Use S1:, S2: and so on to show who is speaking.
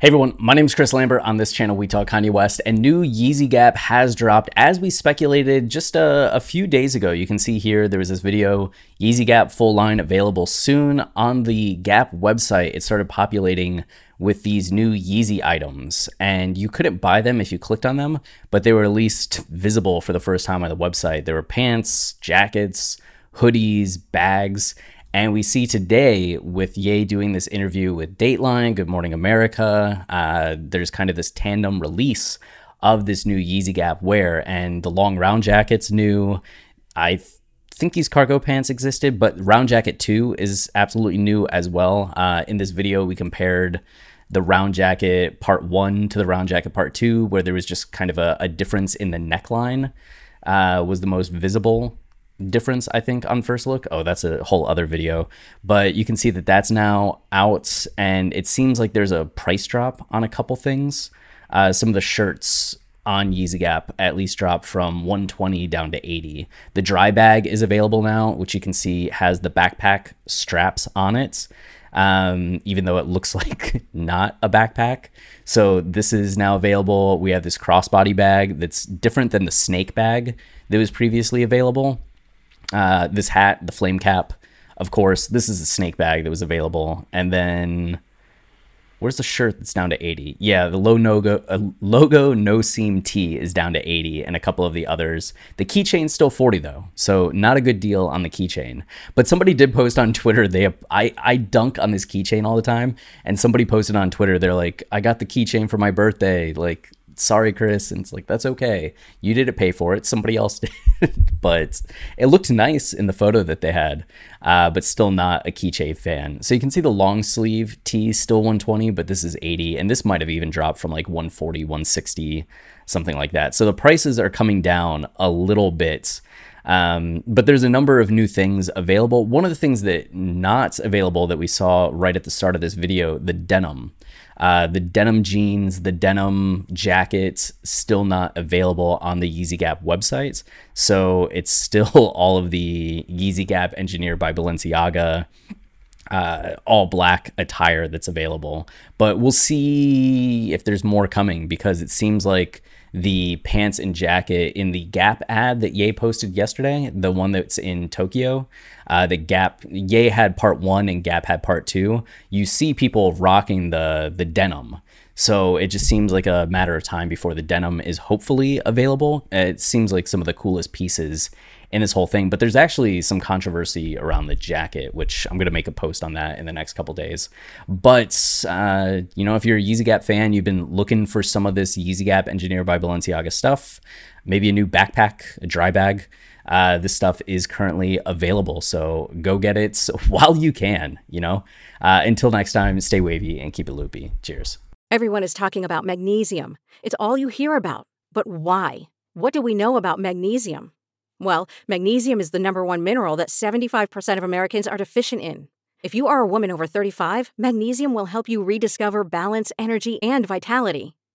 S1: Hey everyone, my name is Chris Lambert. On this channel, we talk Kanye West, and new Yeezy Gap has dropped as we speculated just a, a, few days ago. You can see here there was this video Yeezy Gap full line available soon on the Gap website. It started populating with these new Yeezy items, and you couldn't buy them if you clicked on them, but they were at least visible for the first time on the website. There were pants, jackets, hoodies, bags, and we see today with Ye doing this interview with Dateline, Good Morning America, uh, there's kind of this tandem release of this new Yeezy Gap wear, and the long round jacket's new. I th- think these cargo pants existed, but round jacket 2 is absolutely new as well. Uh, in this video, we compared the round jacket part 1 to the round jacket part 2, where there was just kind of a, a difference in the neckline. Uh, was the most visible difference, I think, on first look. Oh, that's a whole other video. But you can see that that's now out, and it seems like there's a price drop on a couple things. Uh, some of the shirts on Yeezy Gap at least drop from 120 down to 80. The dry bag is available now, which you can see has the backpack straps on it. Um, even though it looks like not a backpack. So this is now available. We have this crossbody bag that's different than the snake bag that was previously available. Uh, this hat, the flame cap, of course. This is a snake bag that was available, and then where's the shirt that's down to 80? Yeah, the low logo, uh, logo no seam tee is down to 80, and a couple of the others. The keychain's still 40 though, so not a good deal on the keychain. But somebody did post on Twitter. They I I dunk on this keychain all the time, and somebody posted on Twitter. They're like, I got the keychain for my birthday. Like sorry, Chris. And it's like, that's okay. You didn't pay for it. Somebody else did. but it looked nice in the photo that they had, uh, but still not a keychain fan. So you can see the long sleeve tee still 120, but this is 80. And this might have even dropped from like 140, 160, something like that. So the prices are coming down a little bit. Um, but there's a number of new things available. One of the things that not available that we saw right at the start of this video, the denim. Uh, the denim jeans, the denim jackets, still not available on the Yeezy Gap websites. So it's still all of the Yeezy Gap engineered by Balenciaga. Uh, all black attire that's available. But we'll see if there's more coming because it seems like the pants and jacket in the Gap ad that Ye posted yesterday, the one that's in Tokyo. Uh, the Gap Ye had part one and Gap had part two. You see people rocking the the denim. So it just seems like a matter of time before the denim is hopefully available. It seems like some of the coolest pieces in this whole thing. But there's actually some controversy around the jacket, which I'm to make a post on that in the next couple days. But, uh, you know, if you're a Yeezy Gap fan, you've been looking for some of this Yeezy Gap engineered by Balenciaga stuff, maybe a new backpack, a dry bag. Uh, this stuff is currently available. So go get it while you can, you know. Uh, until next time, stay wavy and keep it loopy. Cheers.
S2: Everyone is talking about magnesium. It's all you hear about. But why? What do we know about magnesium? Well, magnesium is the number one mineral that 75% of Americans are deficient in. If you are a woman over 35, magnesium will help you rediscover balance, energy, and vitality.